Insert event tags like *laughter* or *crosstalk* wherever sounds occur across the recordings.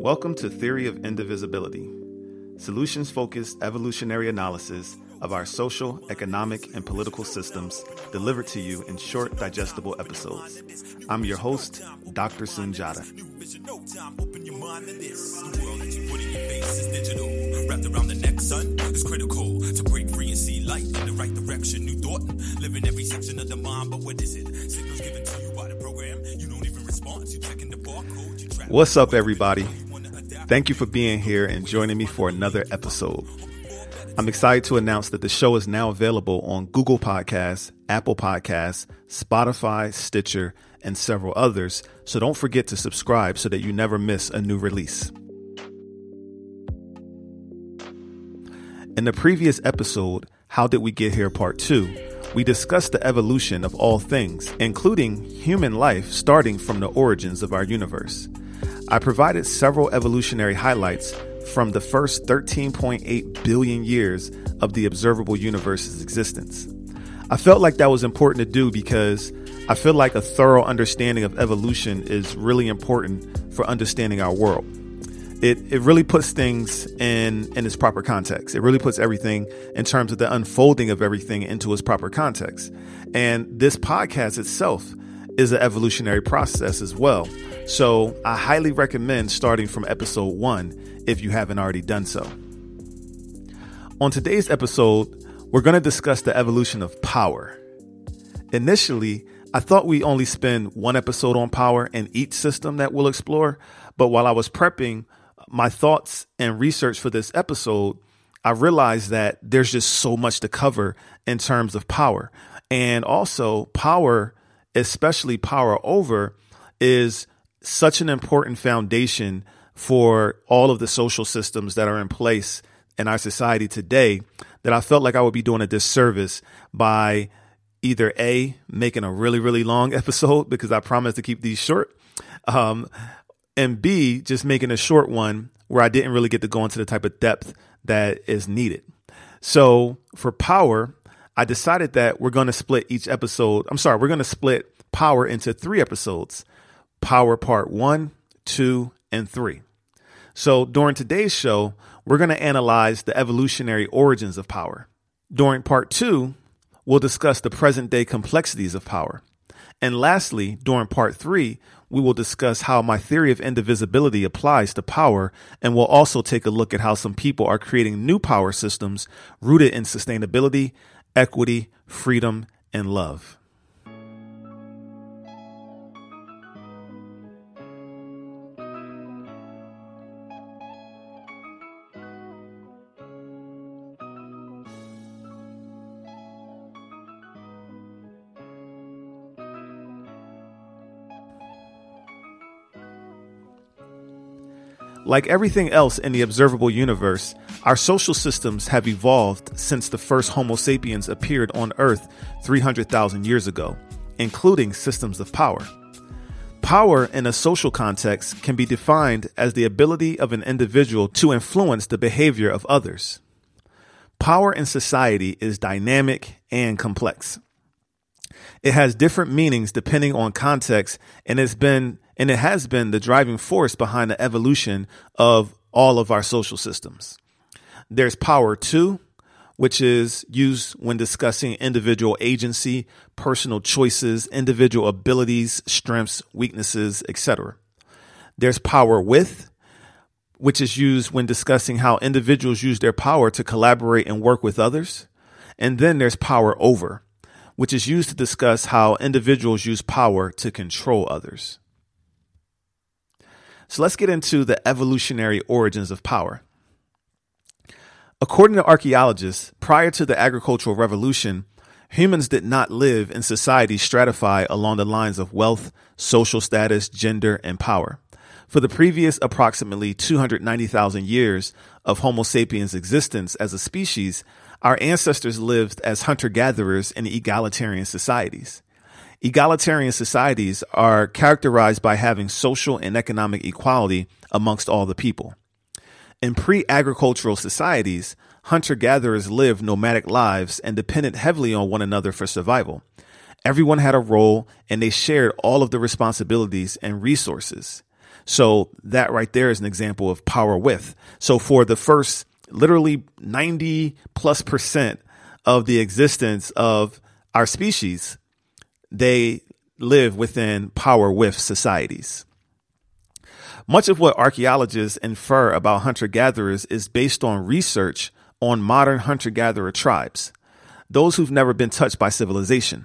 Welcome to Theory of Indivisibility, solutions focused evolutionary analysis of our social, economic, and political systems delivered to you in short, digestible episodes. I'm your host, Dr. Sunjata. Wrapped around the neck, son, it's critical to break free and see light in the right direction. New thought, living every section of the mind, but what is it? Signals given to you by the program, you don't even respond. You checking the barcode, What's up, everybody? Thank you for being here and joining me for another episode. I'm excited to announce that the show is now available on Google Podcasts, Apple Podcasts, Spotify, Stitcher, and several others. So don't forget to subscribe so that you never miss a new release. In the previous episode, How Did We Get Here Part 2, we discussed the evolution of all things, including human life starting from the origins of our universe. I provided several evolutionary highlights from the first 13.8 billion years of the observable universe's existence. I felt like that was important to do because I feel like a thorough understanding of evolution is really important for understanding our world. It, it really puts things in, in its proper context. It really puts everything in terms of the unfolding of everything into its proper context. And this podcast itself is an evolutionary process as well. So I highly recommend starting from episode one if you haven't already done so. On today's episode, we're going to discuss the evolution of power. Initially, I thought we only spend one episode on power in each system that we'll explore, but while I was prepping my thoughts and research for this episode, I realized that there's just so much to cover in terms of power. And also, power especially power over, is such an important foundation for all of the social systems that are in place in our society today that I felt like I would be doing a disservice by either A, making a really, really long *laughs* episode because I promised to keep these short, um, and B, just making a short one where I didn't really get to go into the type of depth that is needed. So for power, I decided that we're going to split each episode. I'm sorry, we're going to split Power into three episodes Power Part 1, 2, and 3. So during today's show, we're going to analyze the evolutionary origins of power. During Part 2, we'll discuss the present day complexities of power. And lastly, during Part 3, we will discuss how my theory of indivisibility applies to power, and we'll also take a look at how some people are creating new power systems rooted in sustainability, equity, freedom, and love. Like everything else in the observable universe, our social systems have evolved since the first Homo sapiens appeared on Earth 300,000 years ago, including systems of power. Power in a social context can be defined as the ability of an individual to influence the behavior of others. Power in society is dynamic and complex. It has different meanings depending on context and it's been and it has been the driving force behind the evolution of all of our social systems. There's power to, which is used when discussing individual agency, personal choices, individual abilities, strengths, weaknesses, etc. There's power with, which is used when discussing how individuals use their power to collaborate and work with others. And then there's power over, which is used to discuss how individuals use power to control others. So let's get into the evolutionary origins of power. According to archaeologists, prior to the agricultural revolution, humans did not live in societies stratified along the lines of wealth, social status, gender, and power. For the previous approximately 290,000 years of Homo sapiens existence as a species, our ancestors lived as hunter gatherers in egalitarian societies. Egalitarian societies are characterized by having social and economic equality amongst all the people. In pre agricultural societies, hunter gatherers lived nomadic lives and depended heavily on one another for survival. Everyone had a role and they shared all of the responsibilities and resources. So that right there is an example of power with. So for the first literally 90 plus percent of the existence of our species, they live within power with societies. Much of what archaeologists infer about hunter gatherers is based on research on modern hunter gatherer tribes, those who've never been touched by civilization.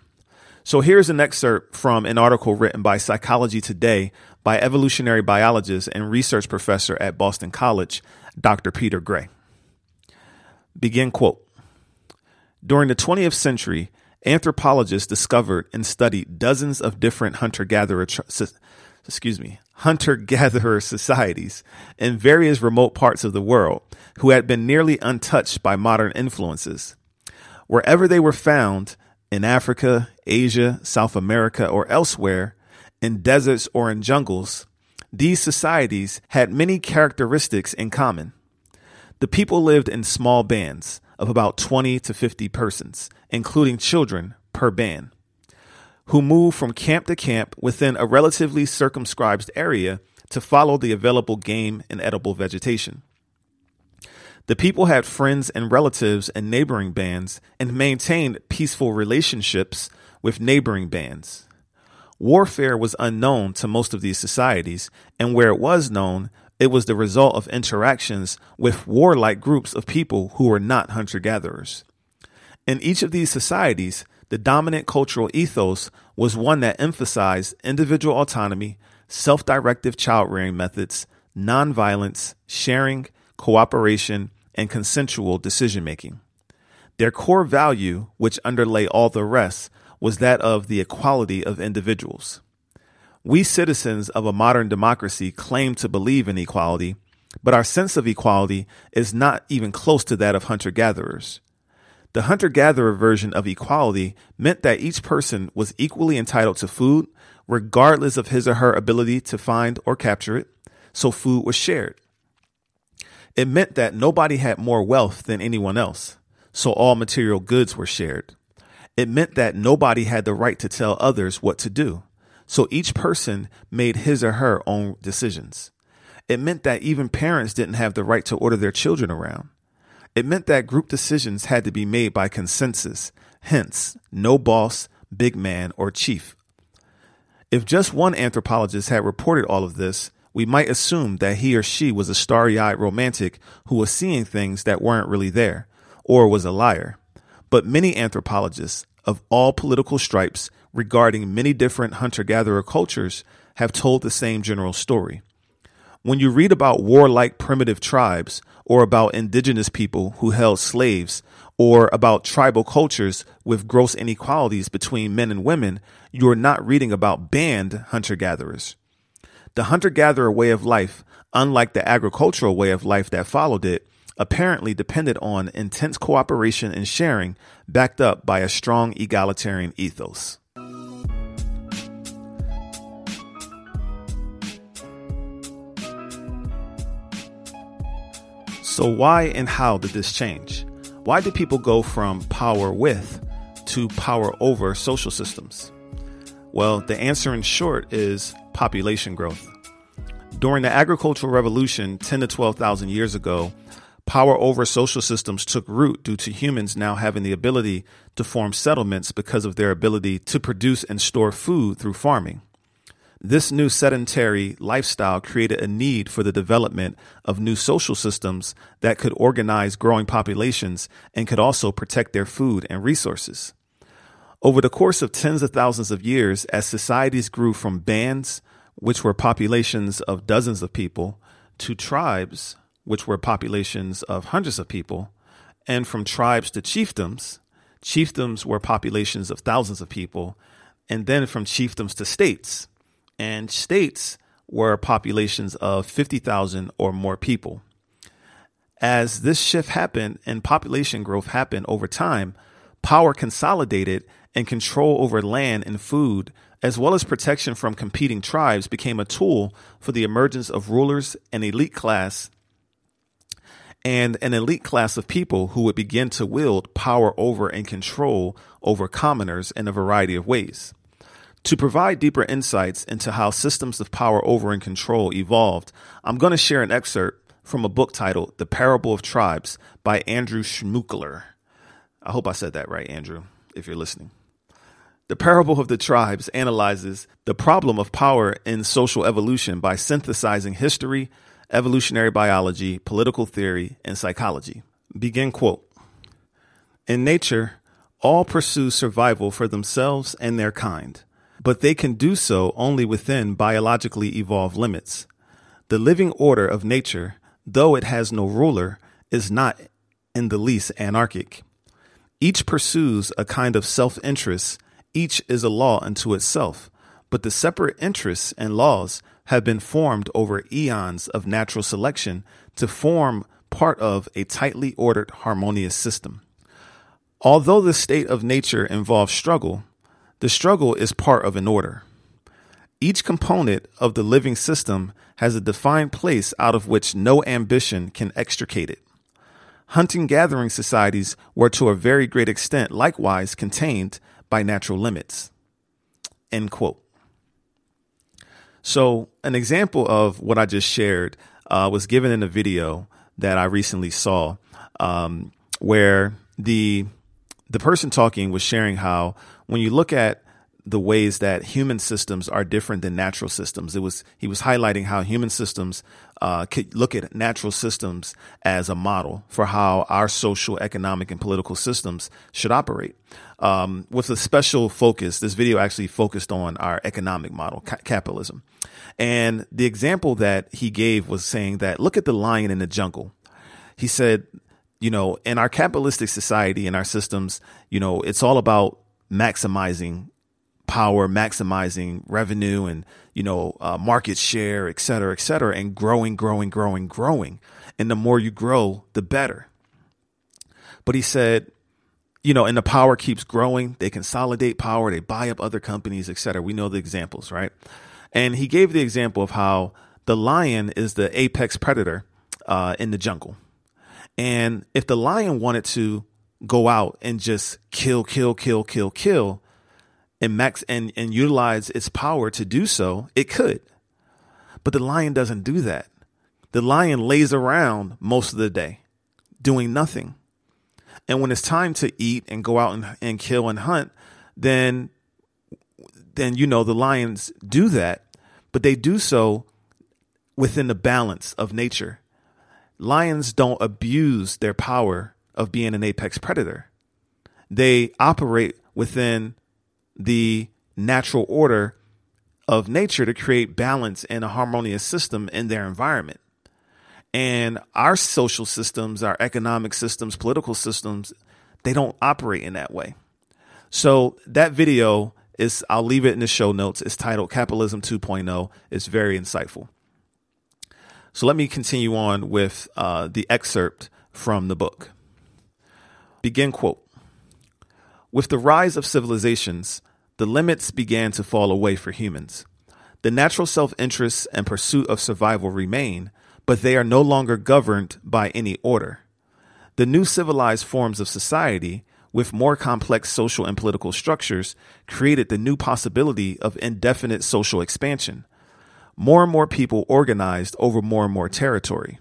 So here's an excerpt from an article written by Psychology Today by evolutionary biologist and research professor at Boston College, Dr. Peter Gray. Begin quote. During the 20th century, anthropologists discovered and studied dozens of different hunter-gatherer excuse me, hunter-gatherer *laughs* societies in various remote parts of the world who had been nearly untouched by modern influences. Wherever they were found, in Africa, Asia, South America, or elsewhere, in deserts or in jungles, these societies had many characteristics in common. The people lived in small bands of about 20 to 50 persons, including children per band, who moved from camp to camp within a relatively circumscribed area to follow the available game and edible vegetation. The people had friends and relatives in neighboring bands and maintained peaceful relationships with neighboring bands. Warfare was unknown to most of these societies, and where it was known, it was the result of interactions with warlike groups of people who were not hunter gatherers. In each of these societies, the dominant cultural ethos was one that emphasized individual autonomy, self directive child rearing methods, nonviolence, sharing, cooperation, and consensual decision making. Their core value, which underlay all the rest, was that of the equality of individuals. We citizens of a modern democracy claim to believe in equality, but our sense of equality is not even close to that of hunter gatherers. The hunter gatherer version of equality meant that each person was equally entitled to food, regardless of his or her ability to find or capture it, so food was shared. It meant that nobody had more wealth than anyone else, so all material goods were shared. It meant that nobody had the right to tell others what to do, so each person made his or her own decisions. It meant that even parents didn't have the right to order their children around. It meant that group decisions had to be made by consensus, hence, no boss, big man, or chief. If just one anthropologist had reported all of this, we might assume that he or she was a starry eyed romantic who was seeing things that weren't really there, or was a liar. But many anthropologists of all political stripes regarding many different hunter gatherer cultures have told the same general story. When you read about warlike primitive tribes, or about indigenous people who held slaves, or about tribal cultures with gross inequalities between men and women, you are not reading about band hunter gatherers. The hunter gatherer way of life, unlike the agricultural way of life that followed it, apparently depended on intense cooperation and sharing backed up by a strong egalitarian ethos. So, why and how did this change? Why did people go from power with to power over social systems? Well, the answer in short is population growth. During the agricultural revolution 10 to 12,000 years ago, power over social systems took root due to humans now having the ability to form settlements because of their ability to produce and store food through farming. This new sedentary lifestyle created a need for the development of new social systems that could organize growing populations and could also protect their food and resources. Over the course of tens of thousands of years, as societies grew from bands, which were populations of dozens of people, to tribes, which were populations of hundreds of people, and from tribes to chiefdoms, chiefdoms were populations of thousands of people, and then from chiefdoms to states, and states were populations of 50,000 or more people. As this shift happened and population growth happened over time, power consolidated and control over land and food, as well as protection from competing tribes, became a tool for the emergence of rulers and elite class and an elite class of people who would begin to wield power over and control over commoners in a variety of ways. To provide deeper insights into how systems of power over and control evolved, I'm going to share an excerpt from a book titled The Parable of Tribes by Andrew Schmookler. I hope I said that right, Andrew, if you're listening. The Parable of the Tribes analyzes the problem of power in social evolution by synthesizing history, evolutionary biology, political theory, and psychology. Begin quote. In nature, all pursue survival for themselves and their kind, but they can do so only within biologically evolved limits. The living order of nature, though it has no ruler, is not in the least anarchic. Each pursues a kind of self interest each is a law unto itself, but the separate interests and laws have been formed over eons of natural selection to form part of a tightly ordered, harmonious system. Although the state of nature involves struggle, the struggle is part of an order. Each component of the living system has a defined place out of which no ambition can extricate it. Hunting gathering societies were to a very great extent likewise contained by natural limits. End quote. So, an example of what I just shared uh, was given in a video that I recently saw, um, where the the person talking was sharing how when you look at the ways that human systems are different than natural systems. It was he was highlighting how human systems uh, could look at natural systems as a model for how our social, economic, and political systems should operate. Um, with a special focus, this video actually focused on our economic model, ca- capitalism. And the example that he gave was saying that look at the lion in the jungle. He said, you know, in our capitalistic society, in our systems, you know, it's all about maximizing power, maximizing revenue and, you know, uh, market share, et cetera, et cetera, and growing, growing, growing, growing. And the more you grow, the better. But he said, you know, and the power keeps growing. They consolidate power, they buy up other companies, et cetera. We know the examples, right? And he gave the example of how the lion is the apex predator uh, in the jungle. And if the lion wanted to go out and just kill, kill, kill, kill, kill, and max and, and utilize its power to do so, it could. But the lion doesn't do that. The lion lays around most of the day doing nothing. And when it's time to eat and go out and, and kill and hunt, then then you know the lions do that, but they do so within the balance of nature. Lions don't abuse their power of being an apex predator. They operate within the natural order of nature to create balance and a harmonious system in their environment. And our social systems, our economic systems, political systems, they don't operate in that way. So that video is, I'll leave it in the show notes. It's titled Capitalism 2.0. It's very insightful. So let me continue on with uh, the excerpt from the book. Begin quote. With the rise of civilizations, the limits began to fall away for humans. The natural self interest and pursuit of survival remain, but they are no longer governed by any order. The new civilized forms of society, with more complex social and political structures, created the new possibility of indefinite social expansion. More and more people organized over more and more territory.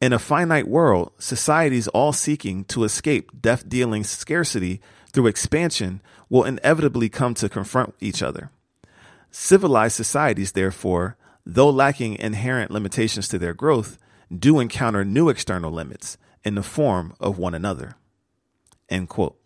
In a finite world, societies all seeking to escape death dealing scarcity through expansion will inevitably come to confront each other. Civilized societies, therefore, though lacking inherent limitations to their growth, do encounter new external limits in the form of one another. End quote.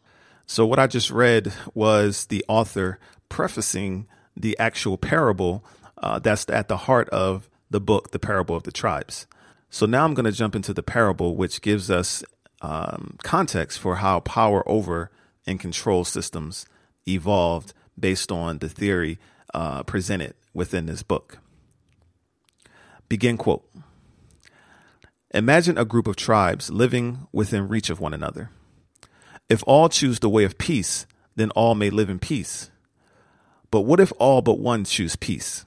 So, what I just read was the author prefacing the actual parable uh, that's at the heart of the book, The Parable of the Tribes. So, now I'm going to jump into the parable, which gives us um, context for how power over and control systems evolved based on the theory uh, presented within this book. Begin quote. Imagine a group of tribes living within reach of one another. If all choose the way of peace, then all may live in peace. But what if all but one choose peace,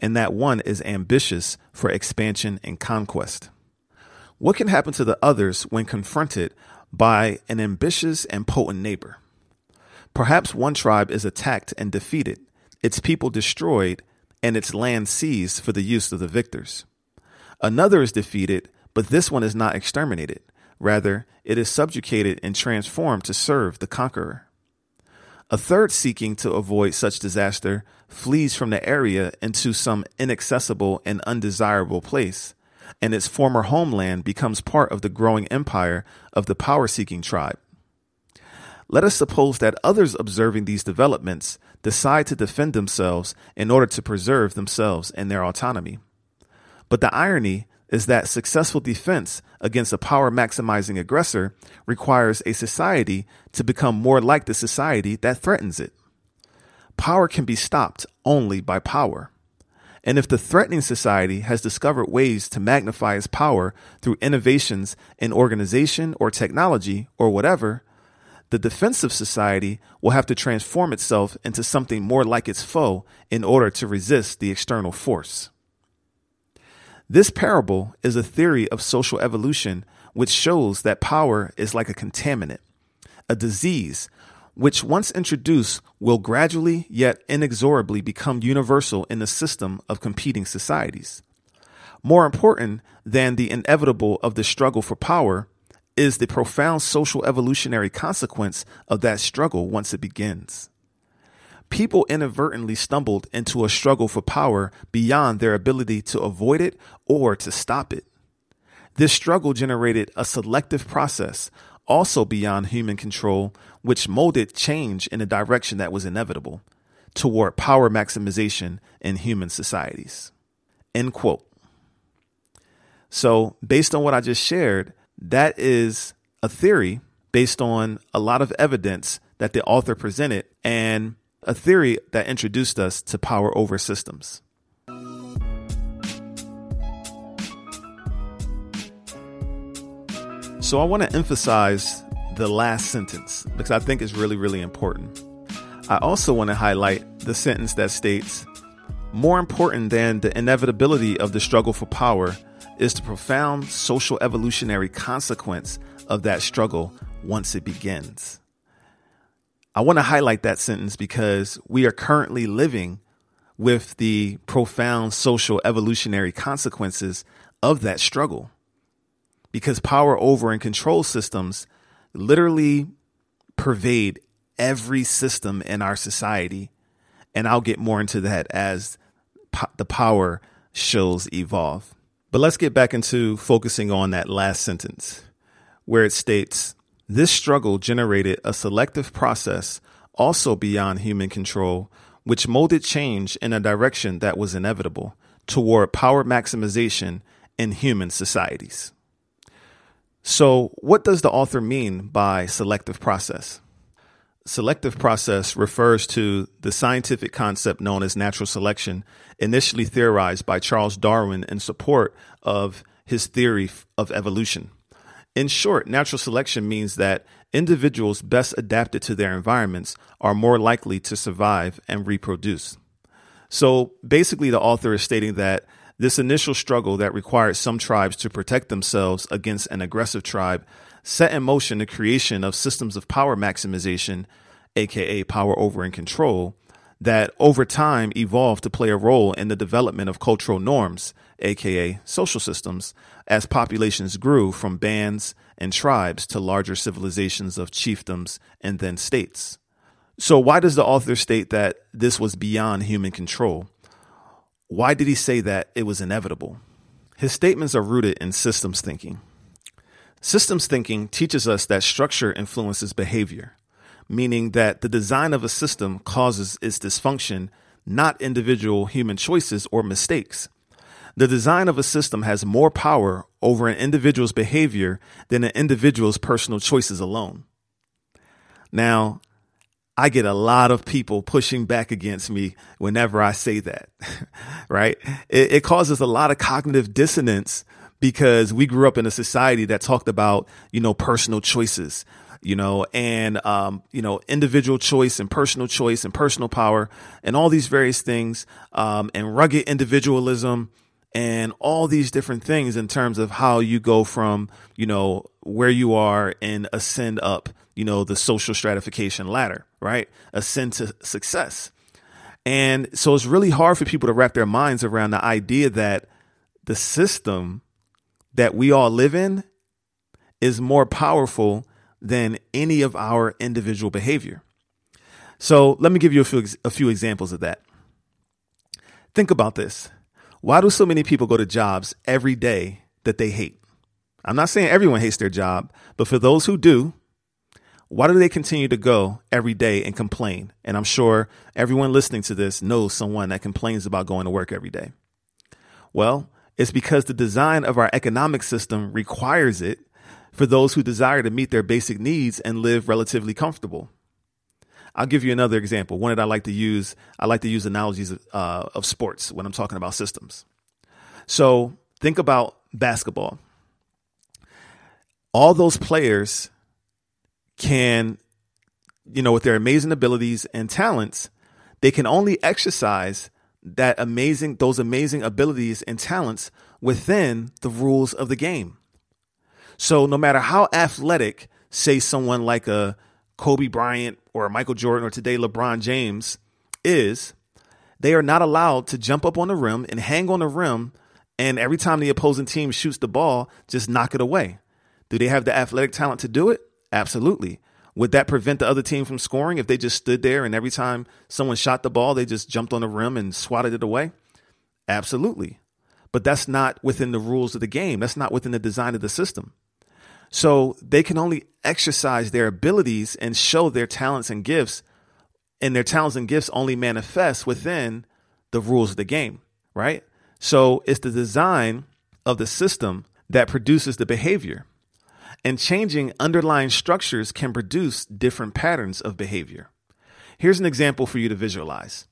and that one is ambitious for expansion and conquest? What can happen to the others when confronted by an ambitious and potent neighbor. Perhaps one tribe is attacked and defeated, its people destroyed, and its land seized for the use of the victors. Another is defeated, but this one is not exterminated. Rather, it is subjugated and transformed to serve the conqueror. A third seeking to avoid such disaster flees from the area into some inaccessible and undesirable place, and its former homeland becomes part of the growing empire of the power seeking tribe. Let us suppose that others observing these developments decide to defend themselves in order to preserve themselves and their autonomy. But the irony is that successful defense against a power maximizing aggressor requires a society to become more like the society that threatens it. Power can be stopped only by power. And if the threatening society has discovered ways to magnify its power through innovations in organization or technology or whatever, the defensive society will have to transform itself into something more like its foe in order to resist the external force. This parable is a theory of social evolution which shows that power is like a contaminant, a disease, which once introduced will gradually yet inexorably become universal in the system of competing societies. More important than the inevitable of the struggle for power is the profound social evolutionary consequence of that struggle once it begins people inadvertently stumbled into a struggle for power beyond their ability to avoid it or to stop it. This struggle generated a selective process, also beyond human control, which molded change in a direction that was inevitable toward power maximization in human societies. End quote. So, based on what I just shared, that is a theory based on a lot of evidence that the author presented. And a theory that introduced us to power over systems. So I want to emphasize the last sentence because I think it's really, really important. I also want to highlight the sentence that states more important than the inevitability of the struggle for power is the profound social evolutionary consequence of that struggle once it begins. I want to highlight that sentence because we are currently living with the profound social evolutionary consequences of that struggle. Because power over and control systems literally pervade every system in our society. And I'll get more into that as po- the power shows evolve. But let's get back into focusing on that last sentence where it states this struggle generated a selective process also beyond human control, which molded change in a direction that was inevitable toward power maximization in human societies. So, what does the author mean by selective process? Selective process refers to the scientific concept known as natural selection, initially theorized by Charles Darwin in support of his theory of evolution. In short, natural selection means that individuals best adapted to their environments are more likely to survive and reproduce. So basically, the author is stating that this initial struggle that required some tribes to protect themselves against an aggressive tribe set in motion the creation of systems of power maximization, aka power over and control, that over time evolved to play a role in the development of cultural norms, aka social systems, as populations grew from bands and tribes to larger civilizations of chiefdoms and then states. So, why does the author state that this was beyond human control? Why did he say that it was inevitable? His statements are rooted in systems thinking. Systems thinking teaches us that structure influences behavior, meaning that the design of a system causes its dysfunction, not individual human choices or mistakes. The design of a system has more power over an individual's behavior than an individual's personal choices alone. Now, I get a lot of people pushing back against me whenever I say that, *laughs* right? It, it, causes a lot of cognitive dissonance because we grew up in a society that talked about, you know, personal choices, you know, and, um, you know, individual choice and personal choice and personal power and all these various things, um, and rugged individualism and all these different things in terms of how you go from, you know, where you are and ascend up, you know, the social stratification ladder, right? Ascend to success. And so it's really hard for people to wrap their minds around the idea that the system that we all live in is more powerful than any of our individual behavior. So let me give you a few, a few examples of that. Think about this. Why do so many people go to jobs every day that they hate? I'm not saying everyone hates their job, but for those who do, why do they continue to go every day and complain? And I'm sure everyone listening to this knows someone that complains about going to work every day. Well, it's because the design of our economic system requires it for those who desire to meet their basic needs and live relatively comfortable. I'll give you another example. One that I like to use. I like to use analogies of, uh, of sports when I'm talking about systems. So think about basketball. All those players can, you know, with their amazing abilities and talents, they can only exercise that amazing, those amazing abilities and talents within the rules of the game. So no matter how athletic, say someone like a Kobe Bryant or Michael Jordan or today LeBron James is, they are not allowed to jump up on the rim and hang on the rim and every time the opposing team shoots the ball, just knock it away. Do they have the athletic talent to do it? Absolutely. Would that prevent the other team from scoring if they just stood there and every time someone shot the ball, they just jumped on the rim and swatted it away? Absolutely. But that's not within the rules of the game. That's not within the design of the system. So they can only exercise their abilities and show their talents and gifts, and their talents and gifts only manifest within the rules of the game, right? So it's the design of the system that produces the behavior. And changing underlying structures can produce different patterns of behavior. Here's an example for you to visualize.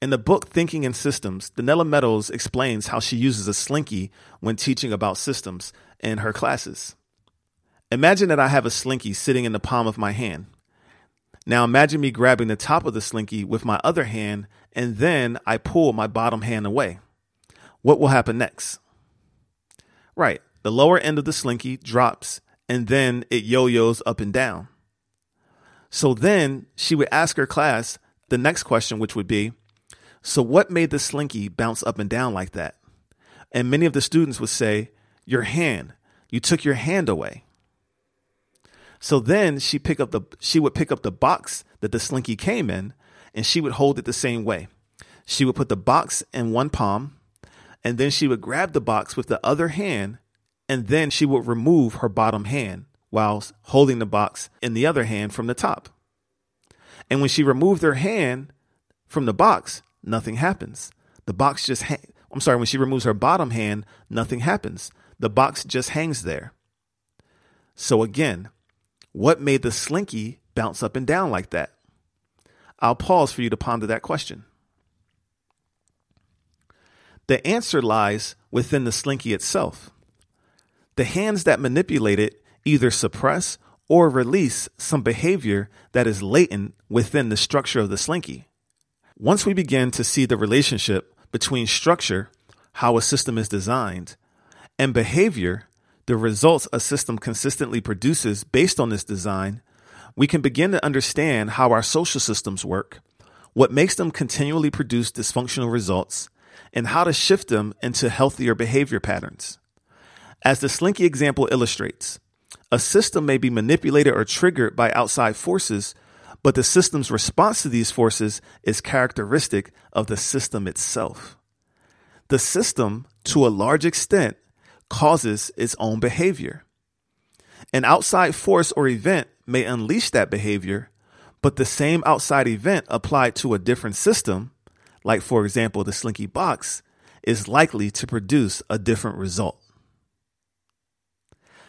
In the book Thinking in Systems, Donella Meadows explains how she uses a slinky when teaching about systems in her classes. Imagine that I have a slinky sitting in the palm of my hand. Now imagine me grabbing the top of the slinky with my other hand and then I pull my bottom hand away. What will happen next? Right. The lower end of the slinky drops and then it yo yo's up and down. So then she would ask her class the next question, which would be So, what made the slinky bounce up and down like that? And many of the students would say, Your hand. You took your hand away. So then she pick up the she would pick up the box that the slinky came in and she would hold it the same way. She would put the box in one palm and then she would grab the box with the other hand and then she would remove her bottom hand while holding the box in the other hand from the top. And when she removed her hand from the box, nothing happens. The box just ha- I'm sorry, when she removes her bottom hand, nothing happens. The box just hangs there. So again, what made the slinky bounce up and down like that? I'll pause for you to ponder that question. The answer lies within the slinky itself. The hands that manipulate it either suppress or release some behavior that is latent within the structure of the slinky. Once we begin to see the relationship between structure, how a system is designed, and behavior, the results a system consistently produces based on this design, we can begin to understand how our social systems work, what makes them continually produce dysfunctional results, and how to shift them into healthier behavior patterns. As the Slinky example illustrates, a system may be manipulated or triggered by outside forces, but the system's response to these forces is characteristic of the system itself. The system, to a large extent, causes its own behavior. An outside force or event may unleash that behavior, but the same outside event applied to a different system, like for example the slinky box, is likely to produce a different result.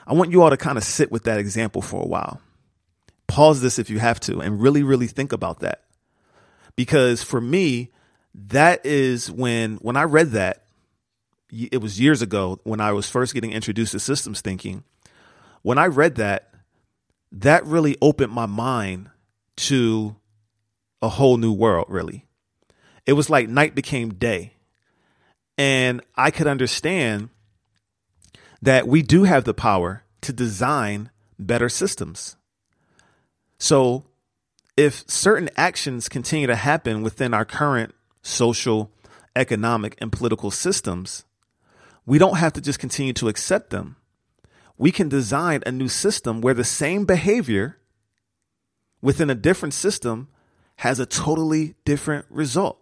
I want you all to kind of sit with that example for a while. Pause this if you have to and really, really think about that. Because for me, that is when, when I read that, it was years ago when I was first getting introduced to systems thinking. When I read that, that really opened my mind to a whole new world, really. It was like night became day. And I could understand that we do have the power to design better systems. So if certain actions continue to happen within our current social, economic, and political systems, we don't have to just continue to accept them. We can design a new system where the same behavior within a different system has a totally different result.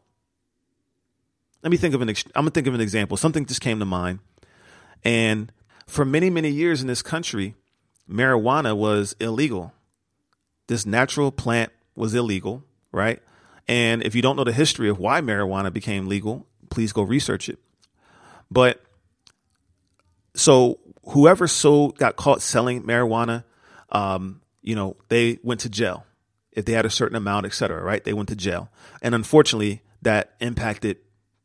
Let me think of an I'm gonna think of an example. Something just came to mind. And for many, many years in this country, marijuana was illegal. This natural plant was illegal, right? And if you don't know the history of why marijuana became legal, please go research it. But so whoever sold got caught selling marijuana, um, you know, they went to jail if they had a certain amount, et cetera, right? They went to jail. And unfortunately, that impacted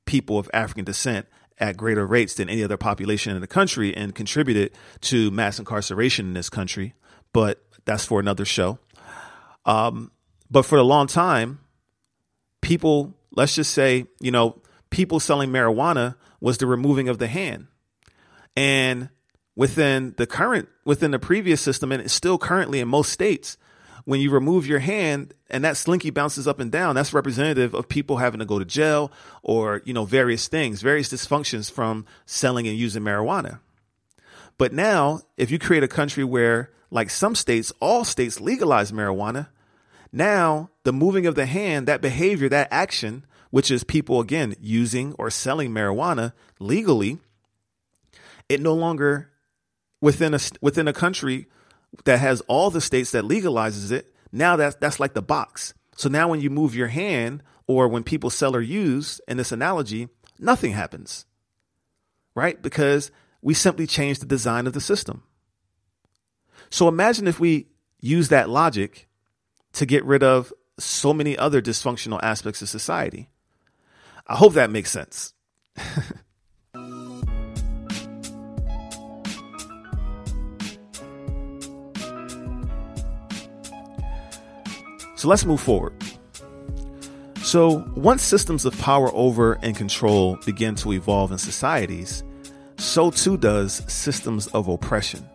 people of African descent at greater rates than any other population in the country and contributed to mass incarceration in this country. But that's for another show. Um, but for a long time, people, let's just say, you know, people selling marijuana was the removing of the hand. And within the current, within the previous system, and it's still currently in most states, when you remove your hand and that slinky bounces up and down, that's representative of people having to go to jail or, you know, various things, various dysfunctions from selling and using marijuana. But now, if you create a country where, like some states, all states legalize marijuana, now the moving of the hand, that behavior, that action, which is people again using or selling marijuana legally, it no longer within a within a country that has all the states that legalizes it, now that's that's like the box. So now when you move your hand or when people sell or use in this analogy, nothing happens. Right? Because we simply change the design of the system. So imagine if we use that logic to get rid of so many other dysfunctional aspects of society. I hope that makes sense. *laughs* So let's move forward. So, once systems of power over and control begin to evolve in societies, so too does systems of oppression.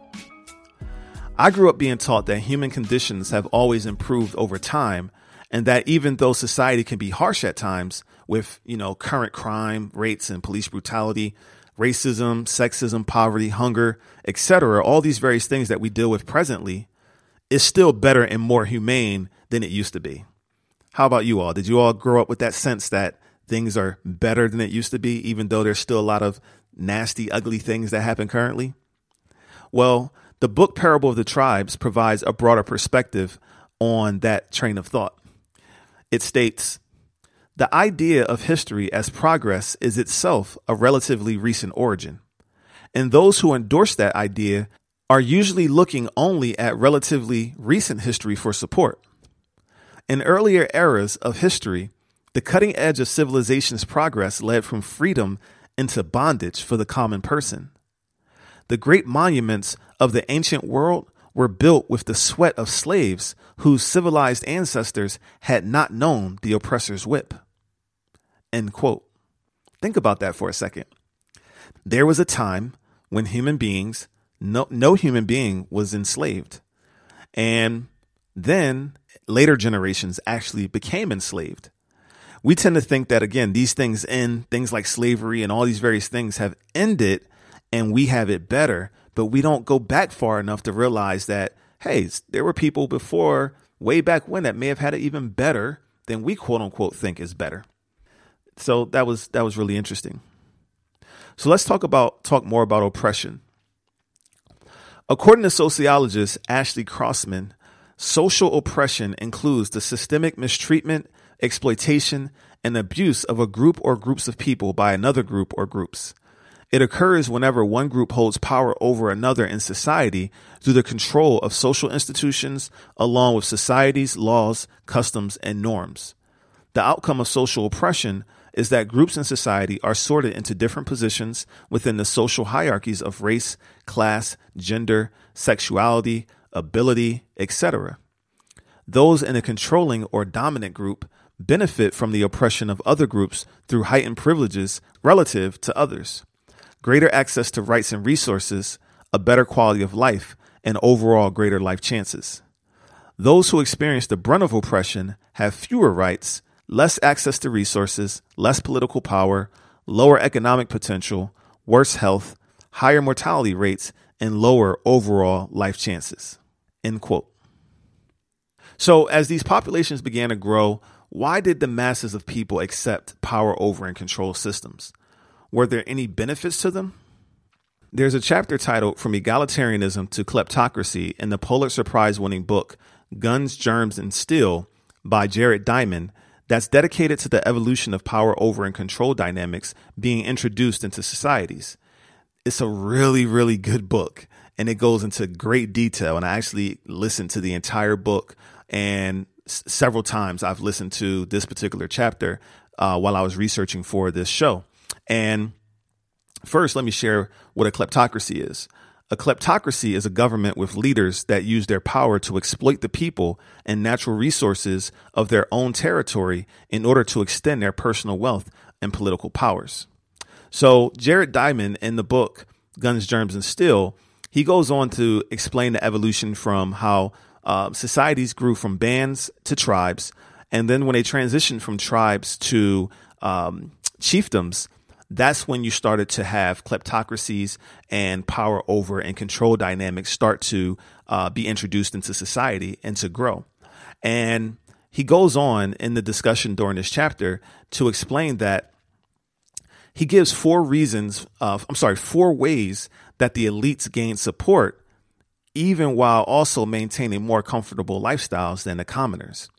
I grew up being taught that human conditions have always improved over time and that even though society can be harsh at times with, you know, current crime rates and police brutality, racism, sexism, poverty, hunger, etc., all these various things that we deal with presently, is still better and more humane than it used to be. How about you all? Did you all grow up with that sense that things are better than it used to be, even though there's still a lot of nasty, ugly things that happen currently? Well, the book Parable of the Tribes provides a broader perspective on that train of thought. It states, the idea of history as progress is itself a relatively recent origin. And those who endorse that idea are usually looking only at relatively recent history for support. In earlier eras of history, the cutting edge of civilization's progress led from freedom into bondage for the common person. The great monuments of the ancient world were built with the sweat of slaves whose civilized ancestors had not known the oppressor's whip. End quote. Think about that for a second. There was a time when human beings no, no human being was enslaved. And then later generations actually became enslaved. We tend to think that, again, these things end, things like slavery and all these various things have ended and we have it better, but we don't go back far enough to realize that, hey, there were people before, way back when, that may have had it even better than we quote unquote think is better. So that was that was really interesting. So let's talk about talk more about oppression. According to sociologist Ashley Crossman, social oppression includes the systemic mistreatment, exploitation, and abuse of a group or groups of people by another group or groups. It occurs whenever one group holds power over another in society through the control of social institutions along with society's laws, customs, and norms. The outcome of social oppression is that groups in society are sorted into different positions within the social hierarchies of race, class, gender, sexuality, ability, etc. Those in a controlling or dominant group benefit from the oppression of other groups through heightened privileges relative to others, greater access to rights and resources, a better quality of life, and overall greater life chances. Those who experience the brunt of oppression have fewer rights, less access to resources, less political power, lower economic potential, worse health, higher mortality rates, and lower overall life chances. End quote. So, as these populations began to grow, why did the masses of people accept power over and control systems? Were there any benefits to them? There's a chapter titled From Egalitarianism to Kleptocracy in the Pulitzer Prize winning book Guns, Germs, and Steel by Jared Diamond that's dedicated to the evolution of power over and control dynamics being introduced into societies. It's a really, really good book and it goes into great detail. And I actually listened to the entire book and s- several times I've listened to this particular chapter uh, while I was researching for this show. And first, let me share what a kleptocracy is. A kleptocracy is a government with leaders that use their power to exploit the people and natural resources of their own territory in order to extend their personal wealth and political powers. So, Jared Diamond in the book Guns, Germs, and Steel, he goes on to explain the evolution from how uh, societies grew from bands to tribes. And then when they transitioned from tribes to um, chiefdoms, that's when you started to have kleptocracies and power over and control dynamics start to uh, be introduced into society and to grow. And he goes on in the discussion during this chapter to explain that he gives four reasons of, I'm sorry, four ways that the elites gain support, even while also maintaining more comfortable lifestyles than the commoners.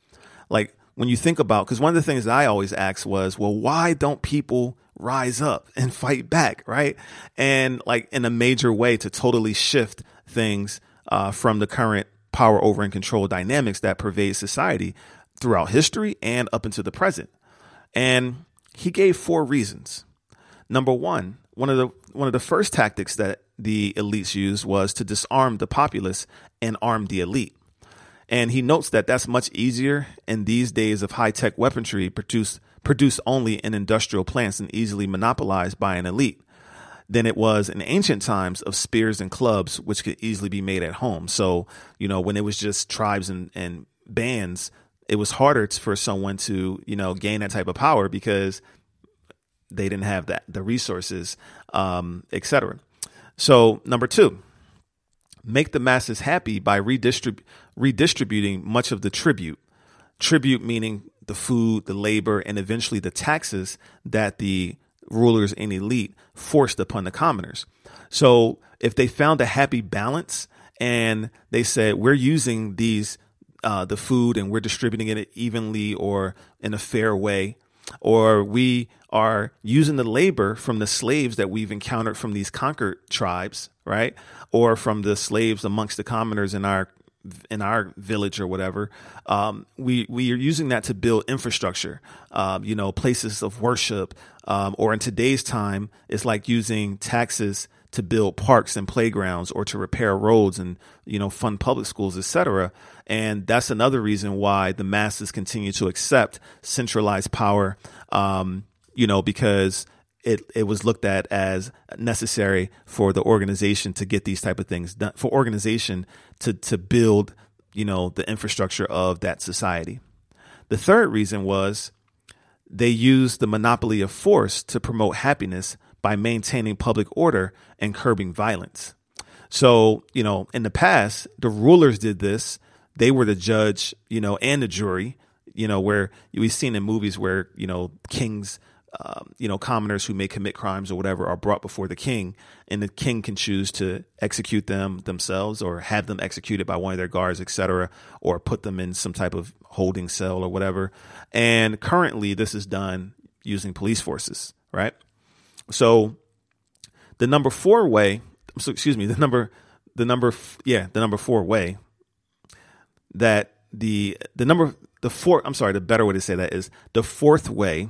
Like when you think about, because one of the things that I always ask was, well, why don't people rise up and fight back, right? And like in a major way to totally shift things uh, from the current power over and control dynamics that pervade society throughout history and up into the present. And he gave four reasons. Number one, one of the one of the first tactics that the elites used was to disarm the populace and arm the elite. And he notes that that's much easier in these days of high tech weaponry produced produced only in industrial plants and easily monopolized by an elite than it was in ancient times of spears and clubs, which could easily be made at home. So, you know, when it was just tribes and, and bands, it was harder for someone to, you know, gain that type of power because they didn't have that the resources, um, etc. So, number two, make the masses happy by redistrib- redistributing much of the tribute. Tribute meaning the food, the labor, and eventually the taxes that the rulers and elite forced upon the commoners. So if they found a happy balance and they said, we're using these, uh, the food and we're distributing it evenly or in a fair way, or we are using the labor from the slaves that we've encountered from these conquered tribes, right? Or from the slaves amongst the commoners in our in our village or whatever, um, we we are using that to build infrastructure. Um, you know, places of worship, um, or in today's time, it's like using taxes to build parks and playgrounds or to repair roads and you know fund public schools, etc. And that's another reason why the masses continue to accept centralized power. Um, you know, because it, it was looked at as necessary for the organization to get these type of things done for organization to to build you know the infrastructure of that society. The third reason was they used the monopoly of force to promote happiness by maintaining public order and curbing violence. So you know in the past the rulers did this. They were the judge you know and the jury you know where we've seen in movies where you know kings um, you know, commoners who may commit crimes or whatever are brought before the king, and the king can choose to execute them themselves or have them executed by one of their guards, etc., or put them in some type of holding cell or whatever. And currently, this is done using police forces, right? So, the number four way, so excuse me, the number, the number, yeah, the number four way that the the number the four I'm sorry, the better way to say that is the fourth way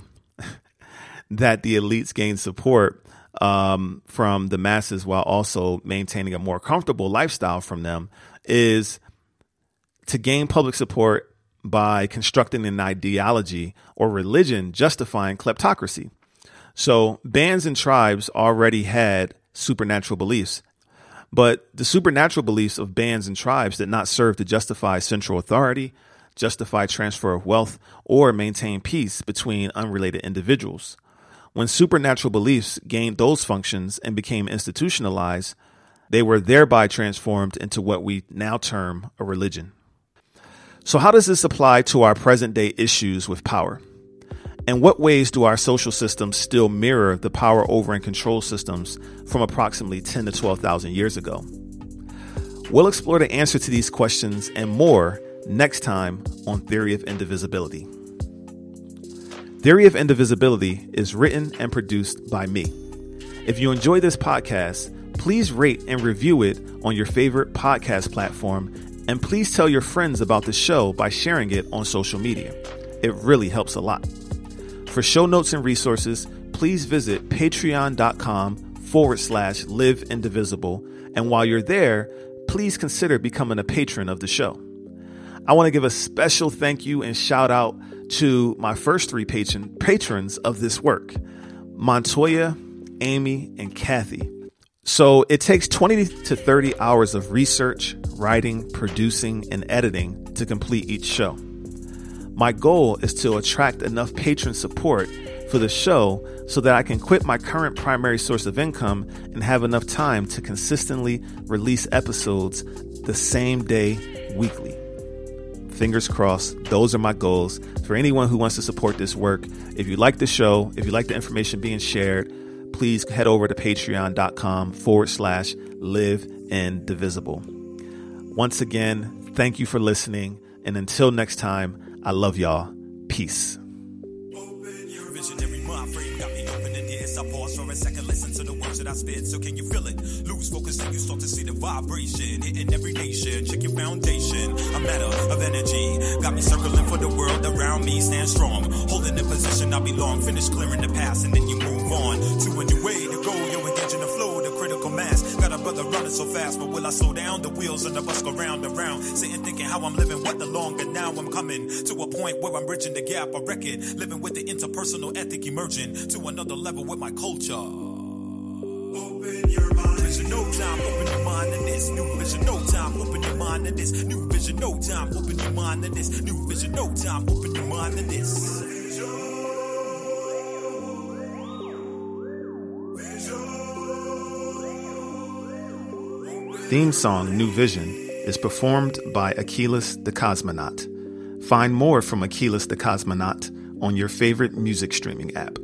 that the elites gain support um, from the masses while also maintaining a more comfortable lifestyle from them is to gain public support by constructing an ideology or religion justifying kleptocracy. So bands and tribes already had supernatural beliefs, But the supernatural beliefs of bands and tribes did not serve to justify central authority, justify transfer of wealth, or maintain peace between unrelated individuals. When supernatural beliefs gained those functions and became institutionalized, they were thereby transformed into what we now term a religion. So, how does this apply to our present day issues with power? And what ways do our social systems still mirror the power over and control systems from approximately 10 to 12,000 years ago? We'll explore the answer to these questions and more next time on Theory of Indivisibility. Theory of Indivisibility is written and produced by me. If you enjoy this podcast, please rate and review it on your favorite podcast platform and please tell your friends about the show by sharing it on social media. It really helps a lot. For show notes and resources, please visit patreon.com forward slash live indivisible. And while you're there, please consider becoming a patron of the show. I want to give a special thank you and shout out to my first three patron, patrons of this work Montoya, Amy, and Kathy. So it takes 20 to 30 hours of research, writing, producing, and editing to complete each show. My goal is to attract enough patron support for the show so that I can quit my current primary source of income and have enough time to consistently release episodes the same day weekly. Fingers crossed, those are my goals. For anyone who wants to support this work, if you like the show, if you like the information being shared, please head over to patreon.com forward slash live indivisible. Once again, thank you for listening. And until next time, I love y'all. Peace. that I spit, so can you feel it? Focus and you start to see the vibration hitting every nation. Check your foundation, a matter of energy. Got me circling for the world around me, stand strong. Holding the position I belong, finish clearing the past, and then you move on to a new way to go. You're engaging the flow, the critical mass. Got a brother running so fast, but will I slow down? The wheels on the bus go round and round. Sitting thinking how I'm living, what the longer now I'm coming to a point where I'm bridging the gap. I reckon living with the interpersonal ethic emerging to another level with my culture. Open your. Vision, no time. Open your mind to this. New vision, no time. Open your mind to this. New vision, no time. Open your mind to this. New vision, no time. Open your mind to this. Theme song New Vision is performed by Achilles the Cosmonaut. Find more from Achilles the Cosmonaut on your favorite music streaming app.